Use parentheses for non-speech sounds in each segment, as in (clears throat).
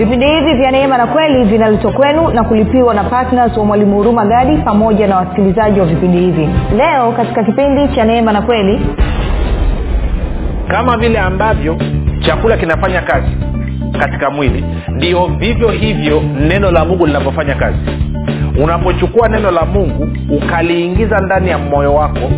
vipindi hivi vya neema na kweli vinaletwa kwenu na kulipiwa na ptns wa mwalimu huruma gadi pamoja na wasikilizaji wa vipindi hivi. Leo katika kipindi cha neema na kweli kama vile ambavyo chakula kinafanya kazi katika mwili ndio vivyo hivyo neno la mungu linavyofanya kazi. Unapochukua neno la mungu ukaliingiza ndani ya moyo wako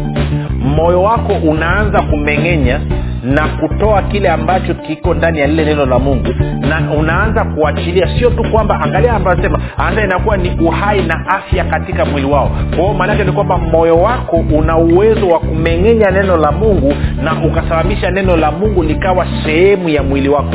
moyo wako unaanza kumeng'enya na kutoa kile ambacho kiko ndani ya lile neno la mungu. Na unaanza kuachilia sio tu kwamba angalia ambayo sema anza inakuwa ni uhai na afya katika mwili wao. Kwao maanaake ni kwamba moyo wako una uwezo wa kumeng'enya neno la mungu na ukasababisha neno la mungu likawa sehemu ya mwili wako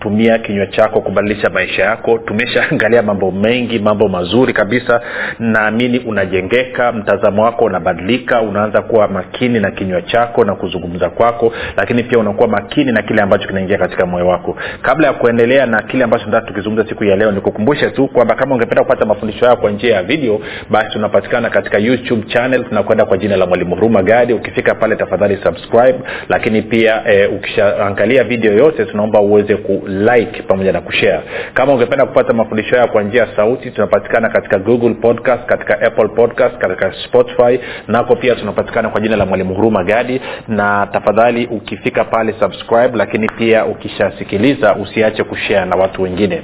tumia kinywa chako kubadilisha maisha yako. Tumeshaangalia mambo mengi mambo mazuri kabisa. Naamini unajengeka mtazamo wako unabadilika unaanza kuwa makini na kinywa chako na kuzungumza kwako lakini pia unakuwa makini na kile ambacho kinaingia katika moyo wako. Kabla ya kuendelea na kile ambacho nataka tukizungumza siku ya leo nikukumbushe tu kwamba kama ungependa kupata mafundisho hayo kwa njia ya video basi tunapatikana katika youtube channel. Tunakwenda kwa jina la mwalimu huruma gadi. Ukifika pale tafadhali subscribe. Lakini pia e, ukishaangalia video yote tunaomba uweze ku like pamoja na kushare. Kama ungependa kupata mafundisho haya kwa njia ya sauti tunapatikana katika google podcast katika apple podcast katika spotify nako pia tunapatikana kwa jina la mwalimu huruma gadi. Na tafadhali ukifika pale subscribe lakini pia ukishasikiliza usiache kushare na watu wengine.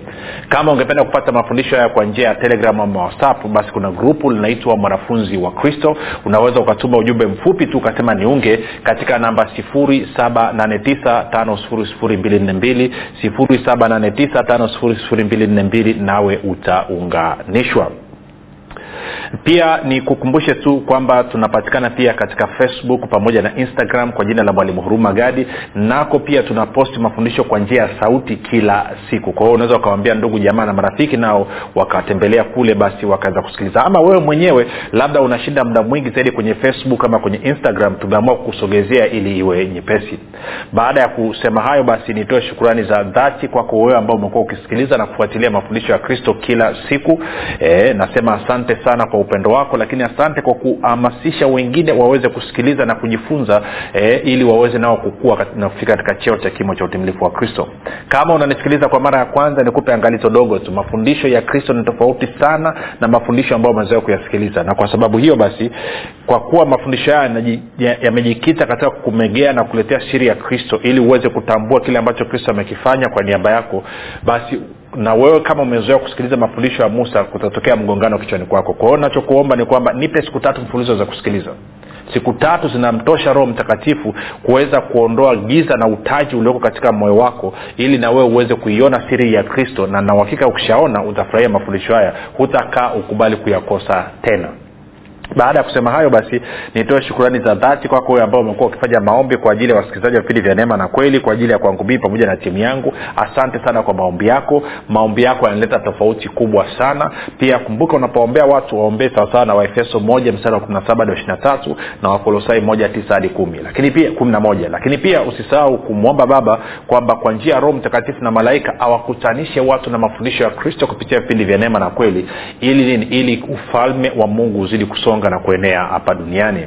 Kama ungependa kupata mafundisho haya kwa njia ya telegram ama whatsapp basi kuna grupu linaitwa mwanafunzi wa kristo. Unaweza ukatuma ujumbe mfupi tu ukasema niunge katika namba 7895242 7895242 nawe utaunganishwa pia ni kukumbushe tu kwamba tunapatikana pia katika facebook pamoja na instagram kwa jina la mwalimu huruma gadi. Nako pia tunaposti mafundisho kwa njia ya sauti kila siku. Kwa hiyo unaweza ukawambia ndugu jamaa na marafiki nao wakatembelea kule basi wakaweza kusikiliza. Ama wewe mwenyewe labda unashinda muda mwingi zaidi kwenye facebook ama kwenye instagram tumeamua kukusogezea ili iwe nyepesi. Baada ya kusema hayo basi nitoe shukurani za dhati kwako wewe ambao umekuwa ukisikiliza na kufuatilia mafundisho ya kristo kila siku. E, nasema asante sana kwa upendo wako lakini asante kwa kuhamasisha wengine waweze kusikiliza na kujifunza e, ili waweze nao kukua na kufika katika cheo cha kimo cha utimilifu wa kristo. Kama unanisikiliza kwa mara ya kwanza nikupe angalizo dogo tu. Mafundisho ya kristo ni tofauti sana na mafundisho ambayo umezoea kuyasikiliza. Na kwa sababu hiyo basi kwa kuwa mafundisho haya yamejikita katika kumegea na kuletea siri ya kristo ili uweze kutambua kile ambacho kristo amekifanya kwa niaba yako basi na wewe kama umezoea kusikiliza mafundisho ya musa kutatokea mgongano kichwani kwako. Kwa hiyo nachokuomba ni kwamba nipe siku tatu mfululizo za kusikiliza. Siku tatu zinamtosha roho mtakatifu kuweza kuondoa giza na utaji ulioko katika moyo wako ili na wewe uweze kuiona siri ya kristo na nauhakika ukishaona utafurahia mafundisho haya hutakaa ukubali kuyakosa tena baada ya kusema hayo basi nitoe shukurani za dhati kwako wewe ambao umekuwa ukifanya maombi kwa ajili ya wasikilizaji wa vipindi vya neema na kweli kwa ajili ya kwangu mii pamoja na timu yangu. Asante sana kwa maombi yako. Maombi yako yanaleta tofauti kubwa sana. Pia kumbuka unapoombea watu waombee sawasawa na waefeso moja mstari wa kumi na saba hadi ishiri tatu na wakolosai moja tisa hadi kumi. Lakini pia kumi na moja. Lakini pia usisahau kumwomba baba kwamba kwa njia ya roho mtakatifu na malaika awakutanishe watu na mafundisho ya kristo kupitia vipindi vya neema na kweli ili ili ufalme wa mungu uzidi kusonga kusonga na kuenea hapa duniani.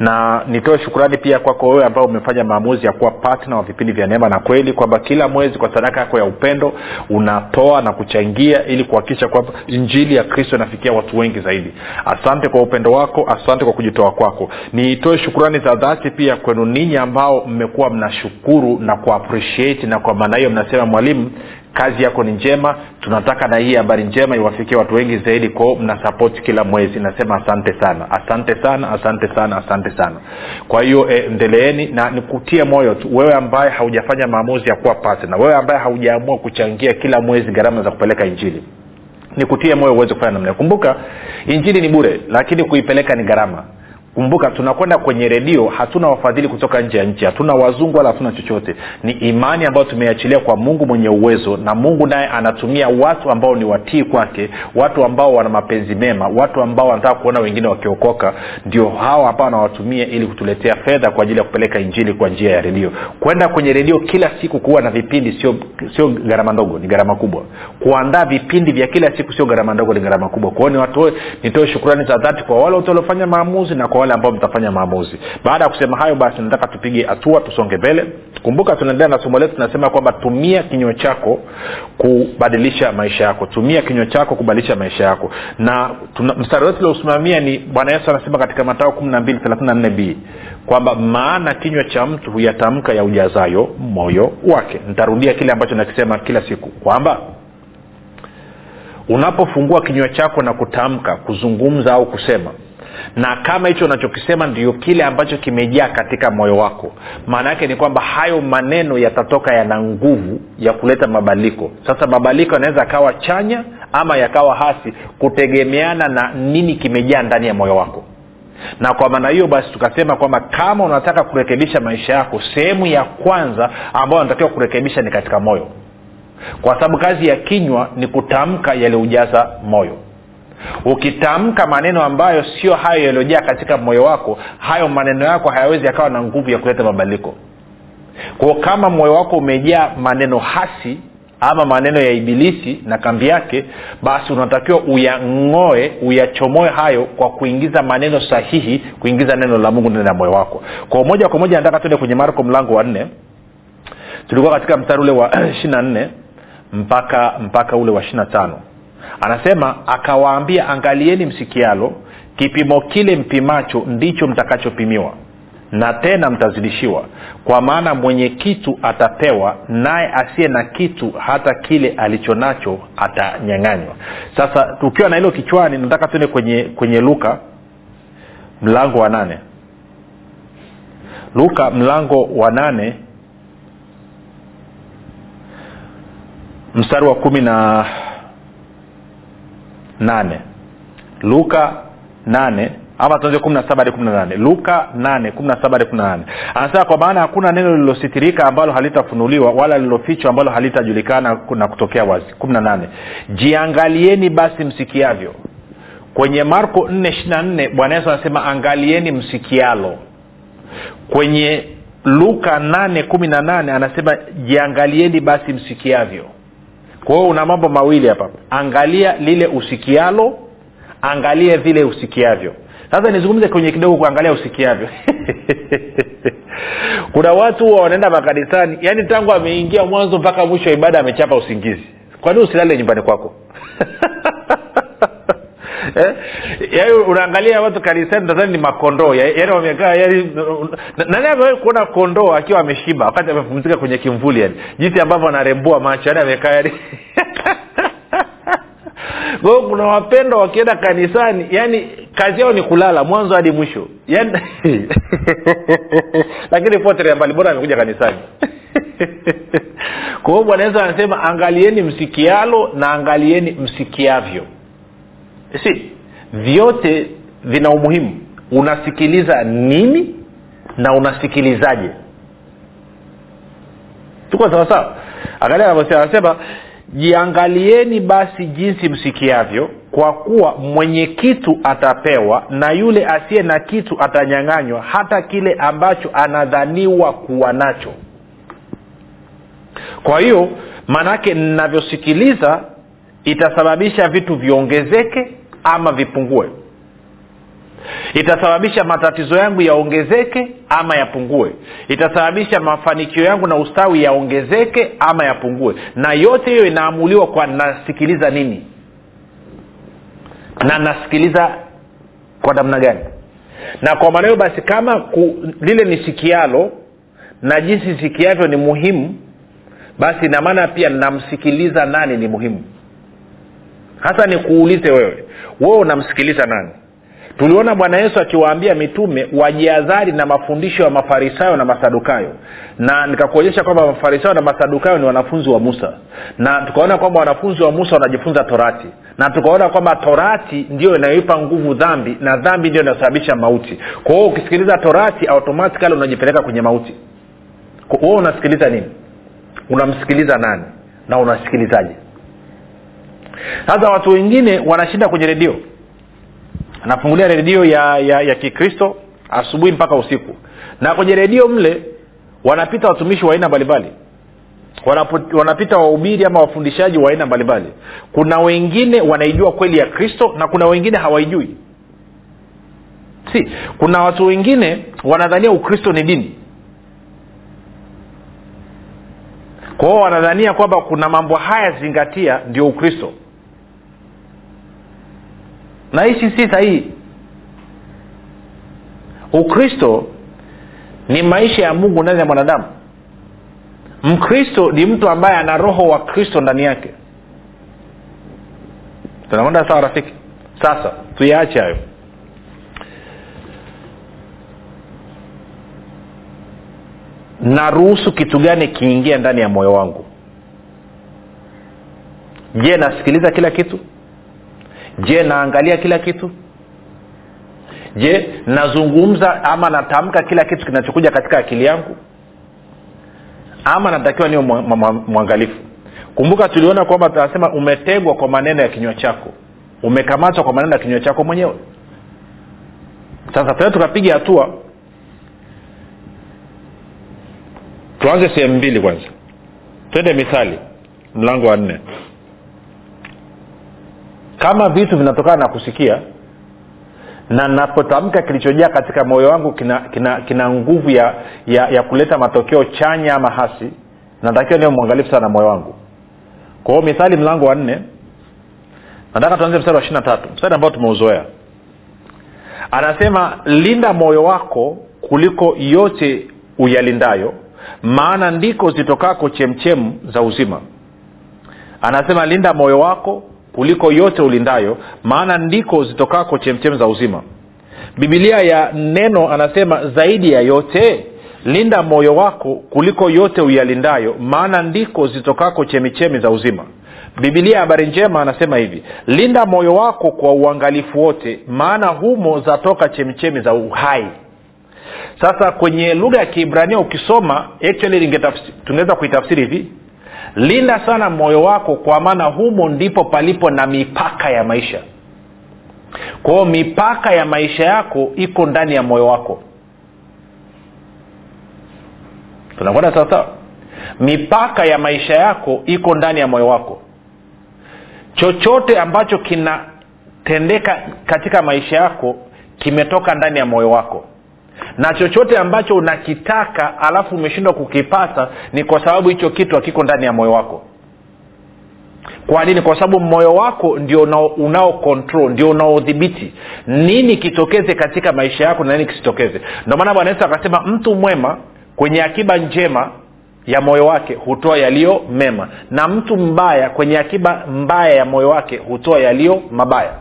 Na nitoe shukurani pia kwako wewe ambao umefanya maamuzi ya kuwa patna wa vipindi vya neema na kweli kwamba kila mwezi kwa sadaka yako ya upendo unatoa na kuchangia ili kuhakikisha kwamba injili ya kristo inafikia watu wengi zaidi. Asante kwa upendo wako asante kwa kujitoa kwako. Nitoe shukurani za dhati pia kwenu ninyi ambao mmekuwa mnashukuru na kuapreciate na kwa maana hiyo mnasema mwalimu kazi yako ni njema tunataka na hii habari njema iwafikie watu wengi zaidi kwao mnasapoti kila mwezi. Nasema asante sana. Asante sana asante sana asante sana. Kwa hiyo e, endeleeni na nikutie moyo tu. Wewe ambaye haujafanya maamuzi ya kuwa partner wewe ambaye haujaamua kuchangia kila mwezi gharama za kupeleka injili nikutie moyo uweze kufanya namna kumbuka injili ni bure lakini kuipeleka ni gharama kumbuka tunakwenda kwenye redio hatuna wafadhili kutoka nje ya nchi hatuna wazungu wala hatuna chochote. Ni imani ambayo tumeiachilia kwa mungu mwenye uwezo na mungu naye anatumia watu ambao ni watii kwake watu ambao wana mapenzi mema watu ambao wanataka kuona wengine wakiokoka. Ndio hawa ambao anawatumia ili kutuletea fedha kwa ajili ya kupeleka injili kwa njia ya redio. Kwenda kwenye redio kila siku kuwa na vipindi sio sio gharama ndogo ni gharama kubwa. Kuandaa vipindi vya kila siku sio gharama ndogo ni gharama kubwa. Kwao ni watoe nitoe shukrani za dhati kwa wale wote waliofanya maamuzi na kwa wale ambao mtafanya maamuzi. Baada ya kusema hayo basi nataka tupige hatua tusonge mbele. Kumbuka tunaendelea na somo letu tunasema kwamba tumia kinywa chako kubadilisha maisha yako. Tumia kinywa chako kubadilisha maisha yako. Na mstari wetu uliosimamia ni bwana yesu anasema katika matao b kwamba maana kinywa cha mtu huyatamka ya ujazayo moyo wake. Nitarudia kile ambacho nakisema kila siku kwamba unapofungua kinywa chako na kutamka kuzungumza au kusema na kama hicho unachokisema ndio kile ambacho kimejaa katika moyo wako. Maana yake ni kwamba hayo maneno yatatoka yana nguvu ya kuleta mabadiliko. Sasa mabadiliko yanaweza yakawa chanya ama yakawa hasi kutegemeana na nini kimejaa ndani ya moyo wako. Na kwa maana hiyo basi tukasema kwamba kama unataka kurekebisha maisha yako sehemu ya kwanza ambayo unatakiwa kurekebisha ni katika moyo. Kwa sababu kazi ya kinywa ni kutamka yaliyojaza moyo ukitamka maneno ambayo sio hayo yaliyojaa katika moyo wako hayo maneno yako hayawezi yakawa na nguvu ya kuleta mabadiliko. Kwao kama moyo wako umejaa maneno hasi ama maneno ya ibilisi na kambi yake basi unatakiwa uyang'oe uyachomoe hayo kwa kuingiza maneno sahihi kuingiza neno la mungu ndani ya moyo wako. Kwa moja kwa moja nataka tuende kwenye marko mlango wa nne. Tulikuwa katika mstari ule wa (clears throat) ishiri nne mpaka mpaka ule wa ishiri na tano anasema akawaambia angalieni msikialo kipimo kile mpimacho ndicho mtakachopimiwa na tena mtazidishiwa. Kwa maana mwenye kitu atapewa naye asiye na kitu hata kile alicho nacho atanyang'anywa. Sasa tukiwa na hilo kichwani nataka tuende kwenye kwenye luka mlango wa nane. Luka mlango wa nane mstari wa kumi na nane. Luka nane. Ama tuanze kumi na saba hadi kumi na nane. Luka nane kumi na saba hadi kumi na nane. Anasema kwa maana hakuna neno lililositirika ambalo halitafunuliwa wala lililofichwa ambalo halitajulikana na kutokea wazi. Kumi na nane. Jiangalieni basi msikiavyo. Kwenye marko nne ishirina nne bwana yesu anasema angalieni msikialo. Kwenye luka nane kumi na nane anasema jiangalieni basi msikiavyo kwa hiyo una mambo mawili hapa. Angalia lile usikialo angalia vile usikiavyo. Sasa nizungumze kwenye kidogo kuangalia usikiavyo. (laughs) Kuna watu huwa wanaenda makanisani yaani tangu ameingia mwanzo mpaka mwisho wa ibada amechapa usingizi. Kwani usilale nyumbani kwako (laughs) eh? yaani unaangalia watu kanisani tazani ni makondoo. Yaani wamekaa nani amewahi kuona kondoo akiwa ameshiba wakati amepumzika kwenye kimvuli yani jinsi ambavyo anarembua macho yaani amekaa (laughs) yani kwao kuna wapendwa wakienda kanisani yani kazi yao ni kulala mwanzo hadi mwisho. Yani (laughs) lakini potelea mbali bora amekuja kanisani. (laughs) Kwa hiyo bwana yesu anasema angalieni msikialo na angalieni msikiavyo si vyote vina umuhimu. Unasikiliza nini na unasikilizaje? Tuko sawasawa angalia anasema jiangalieni basi jinsi msikiavyo kwa kuwa mwenye kitu atapewa na yule asiye na kitu atanyang'anywa hata kile ambacho anadhaniwa kuwa nacho. Kwa hiyo maanaake ninavyosikiliza itasababisha vitu viongezeke ama vipungue. Itasababisha matatizo yangu yaongezeke ama yapungue. Itasababisha mafanikio yangu na ustawi yaongezeke ama yapungue. Na yote hiyo inaamuliwa kwa nasikiliza nini? Na nasikiliza kwa namna gani? Na kwa maana hiyo basi kama ku, lile nisikialo na jinsi sikiavyo ni muhimu basi inamaana pia namsikiliza nani ni muhimu hasa nikuulize wewe wewe unamsikiliza nani? Tuliona bwana yesu akiwaambia mitume wajiadhari na mafundisho ya mafarisayo na masadukayo. Na nikakuonyesha kwamba mafarisayo na masadukayo ni wanafunzi wa musa. Na tukaona kwamba wanafunzi wa musa wanajifunza torati. Na tukaona kwamba torati ndio inayoipa nguvu dhambi na dhambi ndio inayosababisha mauti. Kwa hiyo ukisikiliza torati automatikali unajipeleka kwenye mauti. Wewe unasikiliza nini? Unamsikiliza nani? Na unasikilizaje sasa watu wengine wanashinda kwenye redio. Anafungulia redio ya, ya, ya kikristo asubuhi mpaka usiku. Na kwenye redio mle wanapita watumishi wa aina mbalimbali. Wanapita wahubiri ama wafundishaji wa aina mbalimbali. Kuna wengine wanaijua kweli ya kristo na kuna wengine hawaijui. Si kuna watu wengine wanadhania ukristo ni dini. Kwa hiyo wanadhania kwamba kuna mambo haya zingatia ndio ukristo na hichi si sahihi ukristo ni maisha ya mungu ndani ya mwanadamu. Mkristo ni mtu ambaye ana roho wa kristo ndani yake. Tunakwenda sawa rafiki? Sasa tuyaache hayo. Naruhusu kitu gani kiingia ndani ya moyo wangu? Je nasikiliza kila kitu je naangalia kila kitu? Je nazungumza ama natamka kila kitu kinachokuja katika akili yangu? Ama natakiwa niwe mwangalifu? Kumbuka tuliona kwamba tunasema umetegwa kwa maneno ya kinywa chako. Umekamatwa kwa maneno ya kinywa chako mwenyewe. Sasa tena tukapiga hatua. Tuanze sehemu mbili kwanza. Twende mithali mlango wa nne kama vitu vinatokana na kusikia na napotamka kilichojaa katika moyo wangu kina kina, kina nguvu ya, ya ya kuleta matokeo chanya ama hasi natakiwa niwe mwangalifu sana moyo wangu. Kwa hiyo mithali mlango wa nne nataka tuanze mstari wa ishiri na tatu mstari ambao tumeuzoea. Anasema linda moyo wako kuliko yote uyalindayo maana ndiko zitokako chemchemu za uzima. Anasema linda moyo wako kuliko yote ulindayo maana ndiko zitokako chemchem za uzima. Bibilia ya neno anasema zaidi ya yote linda moyo wako kuliko yote uyalindayo maana ndiko zitokako chemichemi za uzima. Bibilia ya habari njema anasema hivi linda moyo wako kwa uangalifu wote maana humo zatoka chemichemi za uhai. Sasa kwenye lugha ya kiibrania ukisoma actually tungeweza kuitafsiri hivi linda sana moyo wako kwa maana humo ndipo palipo na mipaka ya maisha. Kwao mipaka ya maisha yako iko ndani ya moyo wako. Tunakwenda sawasawa mipaka ya maisha yako iko ndani ya moyo wako. Chochote ambacho kinatendeka katika maisha yako kimetoka ndani ya moyo wako na chochote ambacho unakitaka alafu umeshindwa kukipata ni kwa sababu hicho kitu hakiko ndani ya moyo wako. Kwa nini? Kwa sababu moyo wako ndio unao control ndio unaodhibiti nini kitokeze katika maisha yako na nini kisitokeze. Ndio maana bwana yesu akasema mtu mwema kwenye akiba njema ya moyo wake hutoa yaliyo mema na mtu mbaya kwenye akiba mbaya ya moyo wake hutoa yaliyo mabaya.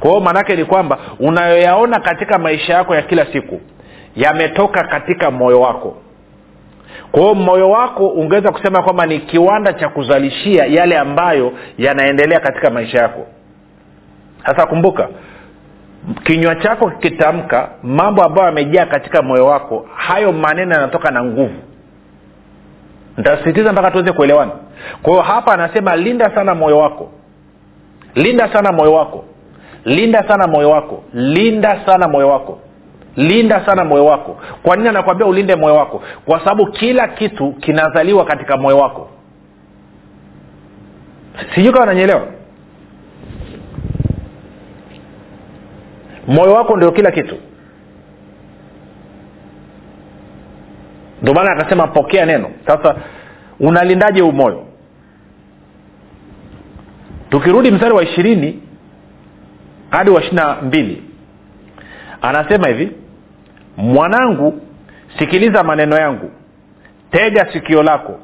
Kwa hiyo maanaake ni kwamba unayoyaona katika maisha yako ya kila siku yametoka katika moyo wako. Kwa hiyo moyo wako ungeweza kusema kwamba ni kiwanda cha kuzalishia yale ambayo yanaendelea katika maisha yako. Sasa kumbuka kinywa chako kikitamka mambo ambayo yamejaa katika moyo wako hayo maneno yanatoka na nguvu. Nitasisitiza mpaka tuweze kuelewana. Kwa hiyo hapa anasema linda sana moyo wako. Linda sana moyo wako. Linda sana moyo wako. Linda sana moyo wako linda sana moyo wako. Kwa nini anakwambia ulinde moyo wako? Kwa sababu kila kitu kinazaliwa katika moyo wako. Sijui kawa nanyeelewa moyo wako ndio kila kitu. Ndio maana akasema pokea neno. Sasa unalindaje huu moyo? Tukirudi mstari wa ishirini hadi wa ishiri na mbili anasema hivi mwanangu sikiliza maneno yangu. Tega sikio lako.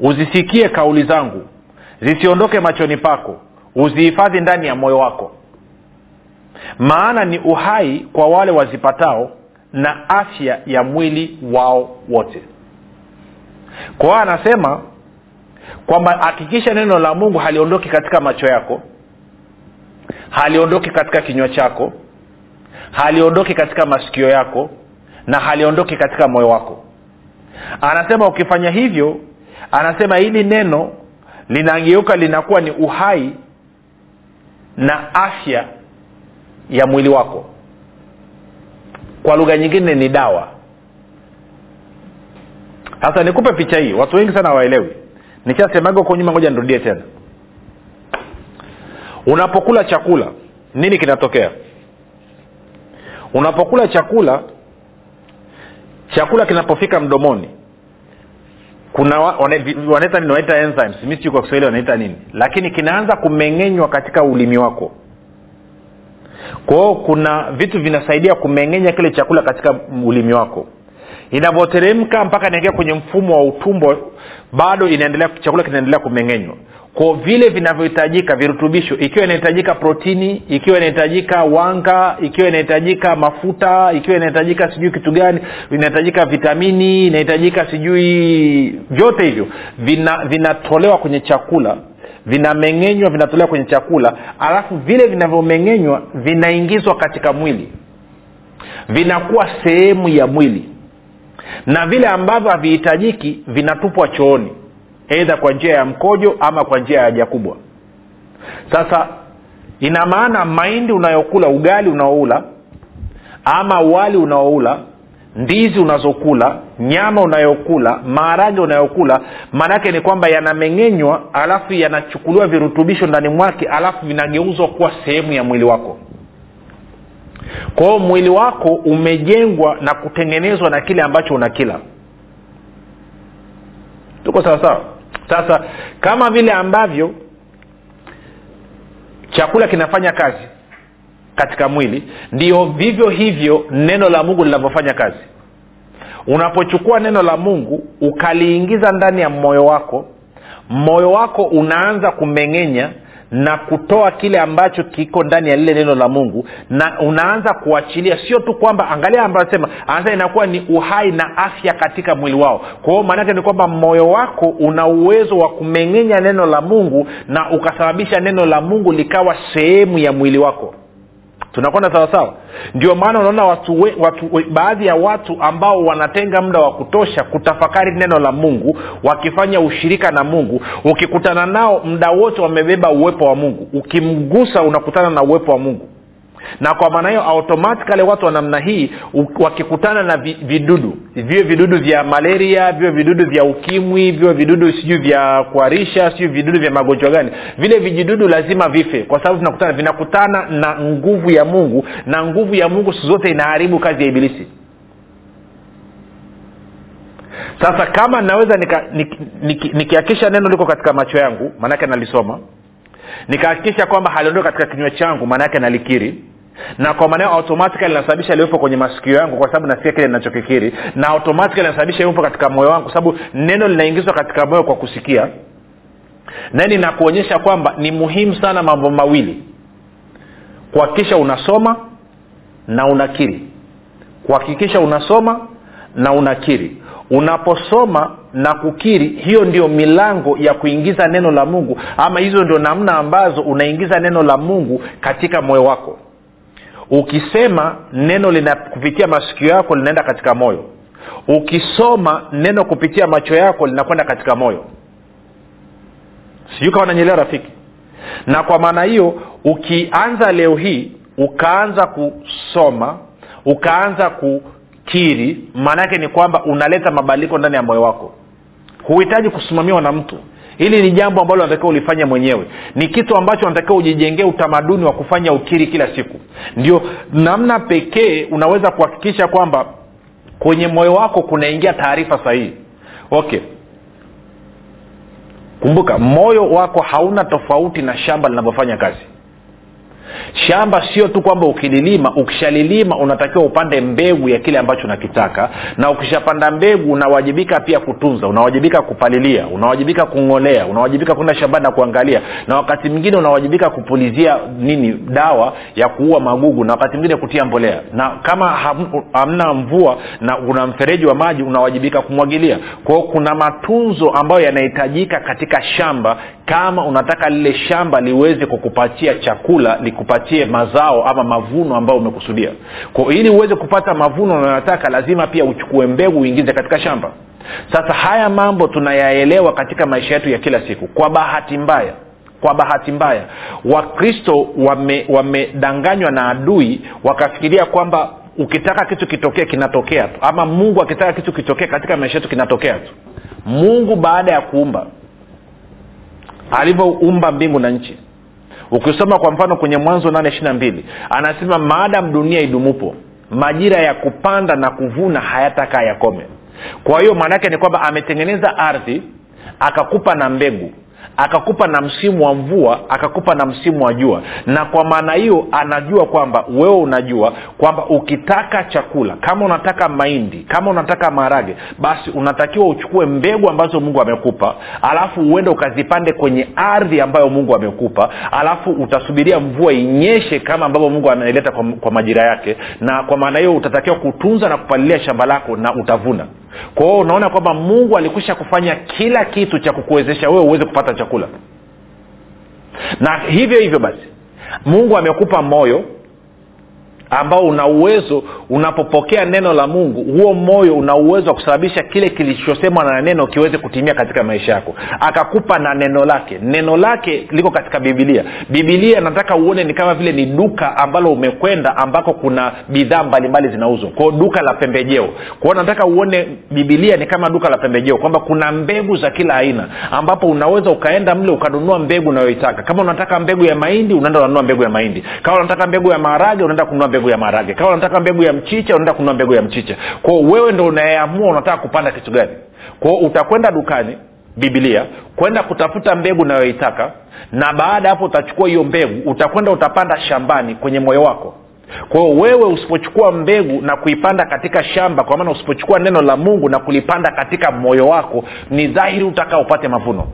Uzisikie kauli zangu. Zisiondoke machoni pako. Uzihifadhi ndani ya moyo wako. Maana ni uhai kwa wale wazipatao na afya ya mwili wao wote. Kwa hiyo anasema kwamba hakikisha neno la mungu haliondoki katika macho yako haliondoki katika kinywa chako haliondoki katika masikio yako na haliondoki katika moyo wako. Anasema ukifanya hivyo anasema hili neno linageuka linakuwa ni uhai na afya ya mwili wako. Kwa lugha nyingine ni dawa. Sasa nikupe picha hii watu wengi sana hawaelewi. Nishasemaga huko nyuma ngoja nirudie tena. Unapokula chakula nini kinatokea unapokula chakula chakula kinapofika mdomoni kuna wanaita wanaita enzymes. Mi kwa kiswahili wanaita nini. Lakini kinaanza kumeng'enywa katika ulimi wako. Kwao kuna vitu vinasaidia kumeng'enya kile chakula katika ulimi wako. Inavyoteremka mpaka inaingia kwenye mfumo wa utumbo bado inaendelea chakula kinaendelea kumeng'enywa kwa vile vinavyohitajika virutubisho ikiwa inahitajika protini ikiwa inahitajika wanga ikiwa inahitajika mafuta ikiwa inahitajika sijui kitu gani inahitajika vitamini inahitajika sijui vyote hivyo vinatolewa vina kwenye chakula vinameng'enywa vinatolewa kwenye chakula alafu vile vinavyomeng'enywa vinaingizwa katika mwili. Vinakuwa sehemu ya mwili. Na vile ambavyo havihitajiki vinatupwa chooni eidha kwa njia ya mkojo ama kwa njia ya haja kubwa. Sasa ina maana mahindi unayokula ugali unaoula ama wali unaoula ndizi unazokula nyama unayokula maharage unayokula maanaake ni kwamba yanameng'enywa alafu yanachukuliwa virutubisho ndani mwake alafu vinageuzwa kuwa sehemu ya mwili wako. Kwa hiyo mwili wako umejengwa na kutengenezwa na kile ambacho unakila. Tuko sawasawa sasa kama vile ambavyo chakula kinafanya kazi katika mwili ndio vivyo hivyo neno la mungu linavyofanya kazi. Unapochukua neno la mungu ukaliingiza ndani ya moyo wako moyo wako unaanza kumeng'enya na kutoa kile ambacho kiko ndani ya lile neno la mungu na unaanza kuachilia. Sio tu kwamba angalia ambayo anasema inakuwa ni uhai na afya katika mwili wao. Kwa hiyo maanaake ni kwamba moyo wako una uwezo wa kumeng'enya neno la mungu na ukasababisha neno la mungu likawa sehemu ya mwili wako tunakwenda sawasawa ndio maana unaona watu, watu baadhi ya watu ambao wanatenga muda wa kutosha kutafakari neno la mungu wakifanya ushirika na mungu ukikutana nao muda wote wamebeba uwepo wa mungu. Ukimgusa unakutana na uwepo wa mungu na kwa maana hiyo automatikali watu wa namna hii wakikutana na vidudu. Viwe vidudu vya malaria viwe vidudu vya ukimwi viwe vidudu sijui vya kuharisha sijui vidudu vya magonjwa gani. Vile vijidudu lazima vife kwa sababu vinakutana vinakutana na nguvu ya mungu na nguvu ya mungu siku zote inaharibu kazi ya ibilisi. Sasa kama naweza nikihakikisha nik, nik, nik neno liko katika macho yangu maanake nalisoma. Nikahakikisha kwamba haliondoki katika kinywa changu maanaake nalikiri na kwa maneo automatikali linasababisha liwepo kwenye masikio yangu kwa sababu nasikia kile ninachokikiri. Na automatikali linasababisha liwepo katika moyo wangu kwa sababu neno linaingizwa katika moyo kwa kusikia. Nani nakuonyesha kwamba ni muhimu sana mambo mawili. Kuhakikisha unasoma na unakiri. Kuhakikisha unasoma na unakiri. Unaposoma na kukiri hiyo ndio milango ya kuingiza neno la mungu ama hizo ndio namna ambazo unaingiza neno la mungu katika moyo wako ukisema neno lina kupitia masikio yako linaenda katika moyo. Ukisoma neno kupitia macho yako linakwenda katika moyo. Sijui kawa nanyelewa rafiki. Na kwa maana hiyo ukianza leo hii ukaanza kusoma ukaanza kukiri maana yake ni kwamba unaleta mabadiliko ndani ya moyo wako. Huhitaji kusimamiwa na mtu hili ni jambo ambalo unatakiwa ulifanya mwenyewe. Ni kitu ambacho unatakiwa ujijengee utamaduni wa kufanya ukiri kila siku. Ndio namna pekee unaweza kuhakikisha kwamba kwenye moyo wako kunaingia taarifa sahihi. Okay. Kumbuka moyo wako hauna tofauti na shamba linavyofanya kazi shamba sio tu kwamba ukililima ukishalilima unatakiwa upande mbegu ya kile ambacho unakitaka. Na ukishapanda mbegu unawajibika pia kutunza unawajibika kupalilia unawajibika kung'olea unawajibika kwenda shambani na kuangalia. Na wakati mwingine unawajibika kupulizia nini dawa ya kuua magugu na wakati mwingine kutia mbolea. Na kama ham, hamna mvua na una mfereji wa maji unawajibika kumwagilia. Kwao kuna matunzo ambayo yanahitajika katika shamba kama unataka lile shamba liweze kukupatia chakula likupatie mazao ama mavuno ambayo umekusudia. Kwa ili uweze kupata mavuno unayotaka lazima pia uchukue mbegu uingize katika shamba. Sasa haya mambo tunayaelewa katika maisha yetu ya kila siku. Kwa bahati mbaya kwa bahati mbaya wakristo wamedanganywa wame na adui wakafikiria kwamba ukitaka kitu kitokee kinatokea tu. Ama mungu akitaka kitu kitokee katika maisha yetu kinatokea tu. Mungu baada ya kuumba alivyoumba mbingu na nchi. Ukisoma kwa mfano kwenye mwanzo nane ishiri na mbili anasema maadam dunia idumupo majira ya kupanda na kuvuna hayatakaa yakome. Kwa hiyo maana yake ni kwamba ametengeneza ardhi akakupa na mbegu akakupa na msimu wa mvua akakupa na msimu wa jua. Na kwa maana hiyo anajua kwamba wewe unajua kwamba ukitaka chakula kama unataka mahindi kama unataka maharage basi unatakiwa uchukue mbegu ambazo mungu amekupa alafu uende ukazipande kwenye ardhi ambayo mungu amekupa alafu utasubiria mvua inyeshe kama ambavyo mungu kwa, kwa majira yake. Na kwa maana hiyo utatakiwa kutunza na kupalilia shamba lako na utavuna kwa hiyo unaona kwamba mungu alikwisha kufanya kila kitu cha kukuwezesha wewe uweze kupata chakula. Na hivyo hivyo basi mungu amekupa moyo ambao una uwezo unapopokea neno la mungu huo moyo una uwezo wa kusababisha kile kilichosemwa na neno kiweze kutimia katika maisha yako. Akakupa na neno lake. Neno lake liko katika bibilia bibilia nataka uone ni kama vile ni duka ambalo umekwenda ambako kuna bidhaa mbalimbali zinauzwa. Kwao duka la pembejeo. Kwao nataka uone bibilia ni kama duka la pembejeo kwamba kuna mbegu za kila aina ambapo unaweza ukaenda mle ukanunua mbegu unayoitaka. Kama unataka mbegu ya mahindi unaenda unanunua mbegu ya mahindi. Kama unataka mbegu ya maharage unaenda kununua mbegu ya maharage. Kama unataka mbegu ya mchicha unaenda kununua mbegu ya mchicha. Kwao wewe ndo unayeamua unataka kupanda kitu gani. Kwao utakwenda dukani bibilia kwenda kutafuta mbegu unayoitaka na baada ya hapo utachukua hiyo mbegu utakwenda utapanda shambani kwenye moyo wako. Kwa hiyo wewe usipochukua mbegu na kuipanda katika shamba kwa maana usipochukua neno la mungu na kulipanda katika moyo wako ni dhahiri utakaa upate mavuno.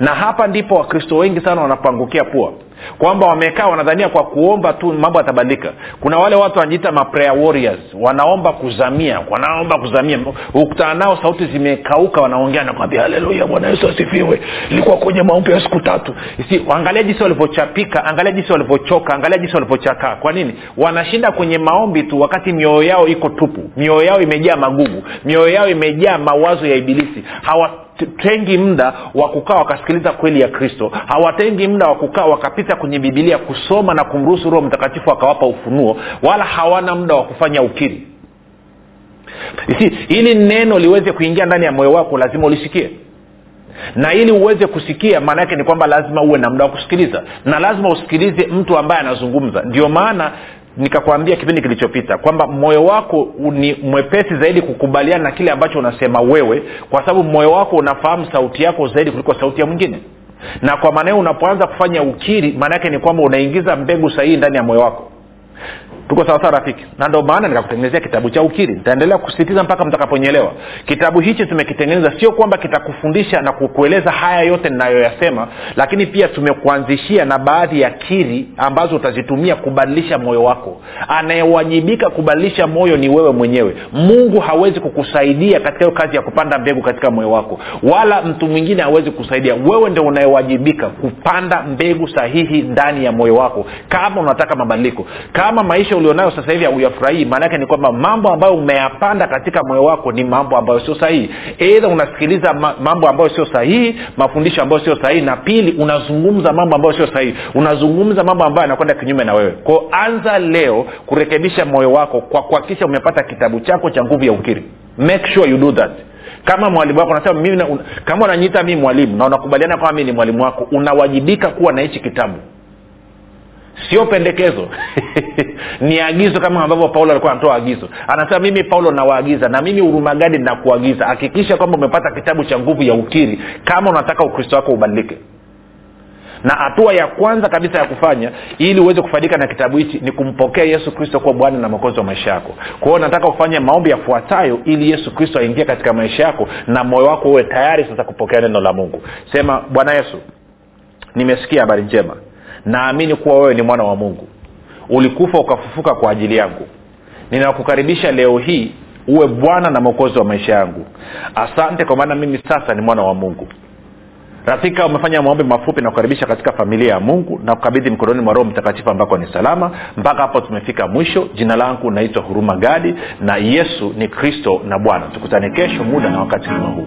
Na hapa ndipo wakristo wengi sana wanapoangukia pua kwamba wamekaa wanadhania kwa kuomba tu mambo yatabadilika. Kuna wale watu wanajiita maprayer warriors wanaomba kuzamia wanaomba kuzamia. Ukutana nao sauti zimekauka wanaongea nakwambia haleluya bwana yesu asifiwe. Ilikuwa kwenye maombi ya siku tatu. Angalia jinsi walivyochapika angalia jinsi walivyochoka angalia jinsi walivyochakaa. Kwa nini? Wanashinda kwenye maombi tu wakati mioyo yao iko tupu. Mioyo yao imejaa magugu. Mioyo yao imejaa mawazo ya ibilisi. Hawatengi muda wa kukaa wakasikiliza kweli ya kristo. Hawatengi muda wa kukaa wakapita kwenye bibilia kusoma na kumruhusu roho mtakatifu akawapa ufunuo wala hawana muda wa kufanya ukiri. Ili neno liweze kuingia ndani ya moyo wako lazima ulisikie. Na ili uweze kusikia maana yake ni kwamba lazima uwe na muda wa kusikiliza. Na lazima usikilize mtu ambaye anazungumza. Ndio maana nikakwambia kipindi kilichopita kwamba moyo wako ni mwepesi zaidi kukubaliana na kile ambacho unasema wewe kwa sababu moyo wako unafahamu sauti yako zaidi kuliko sauti ya mwingine na kwa maana hiyo unapoanza kufanya ukiri maana yake ni kwamba unaingiza mbegu sahihi ndani ya moyo wako tuko sawasawa rafiki. Na ndio maana nikakutengenezea kitabu cha ukiri. Nitaendelea kusisitiza mpaka mtakaponyelewa kitabu hichi tumekitengeneza sio kwamba kitakufundisha na kukueleza haya yote ninayoyasema lakini pia tumekuanzishia na baadhi ya kiri ambazo utazitumia kubadilisha moyo wako. Anayewajibika kubadilisha moyo ni wewe mwenyewe. Mungu hawezi kukusaidia katika hiyo kazi ya kupanda mbegu katika moyo wako. Wala mtu mwingine hawezi kusaidia. Wewe ndio unayewajibika kupanda mbegu sahihi ndani ya moyo wako kama unataka mabadiliko. Kama maisha ulionayo sasa hivi hauyafurahii. Maanaake ni kwamba mambo ambayo umeyapanda katika moyo wako ni mambo ambayo sio sahihi. Eidha unasikiliza ma- mambo ambayo sio sahihi mafundisho ambayo sio sahihi na pili unazungumza mambo ambayo sio sahihi. Unazungumza mambo ambayo yanakwenda kinyume na wewe. Kwao anza leo kurekebisha moyo wako kwa kuhakikisha umepata kitabu chako cha nguvu ya ukiri. Make sure you do that. Kama mwalimu wako nasema mimi na- un- kama unanyiita mii mwalimu na unakubaliana kwamba mi ni mwalimu wako unawajibika kuwa na hichi kitabu sio pendekezo. (laughs) Ni agizo kama ambavyo paulo alikuwa anatoa agizo. Anasema mimi paulo nawaagiza na mimi urumagadi nakuagiza? Hakikisha kwamba umepata kitabu cha nguvu ya ukiri kama unataka ukristo wako ubadilike. Na hatua ya kwanza kabisa ya kufanya ili uweze kufaidika na kitabu hichi ni kumpokea yesu kristo kuwa bwana na mwokozi wa maisha yako. Kwa hiyo nataka ufanye maombi yafuatayo ili yesu kristo aingie katika maisha yako na moyo wako uwe tayari sasa kupokea neno la mungu. Sema bwana yesu nimesikia habari njema naamini kuwa wewe ni mwana wa mungu. Ulikufa ukafufuka kwa ajili yangu. Ninakukaribisha leo hii uwe bwana na mwokozi wa maisha yangu. Asante kwa maana mimi sasa ni mwana wa mungu. Rafika umefanya maombi mafupi na kukaribisha katika familia ya mungu na kukabidhi mkononi mwa roho mtakatifu ambako ni salama. Mpaka hapo tumefika mwisho. Jina langu naitwa huruma gadi na yesu ni kristo na bwana. Tukutane kesho muda na wakati kama huu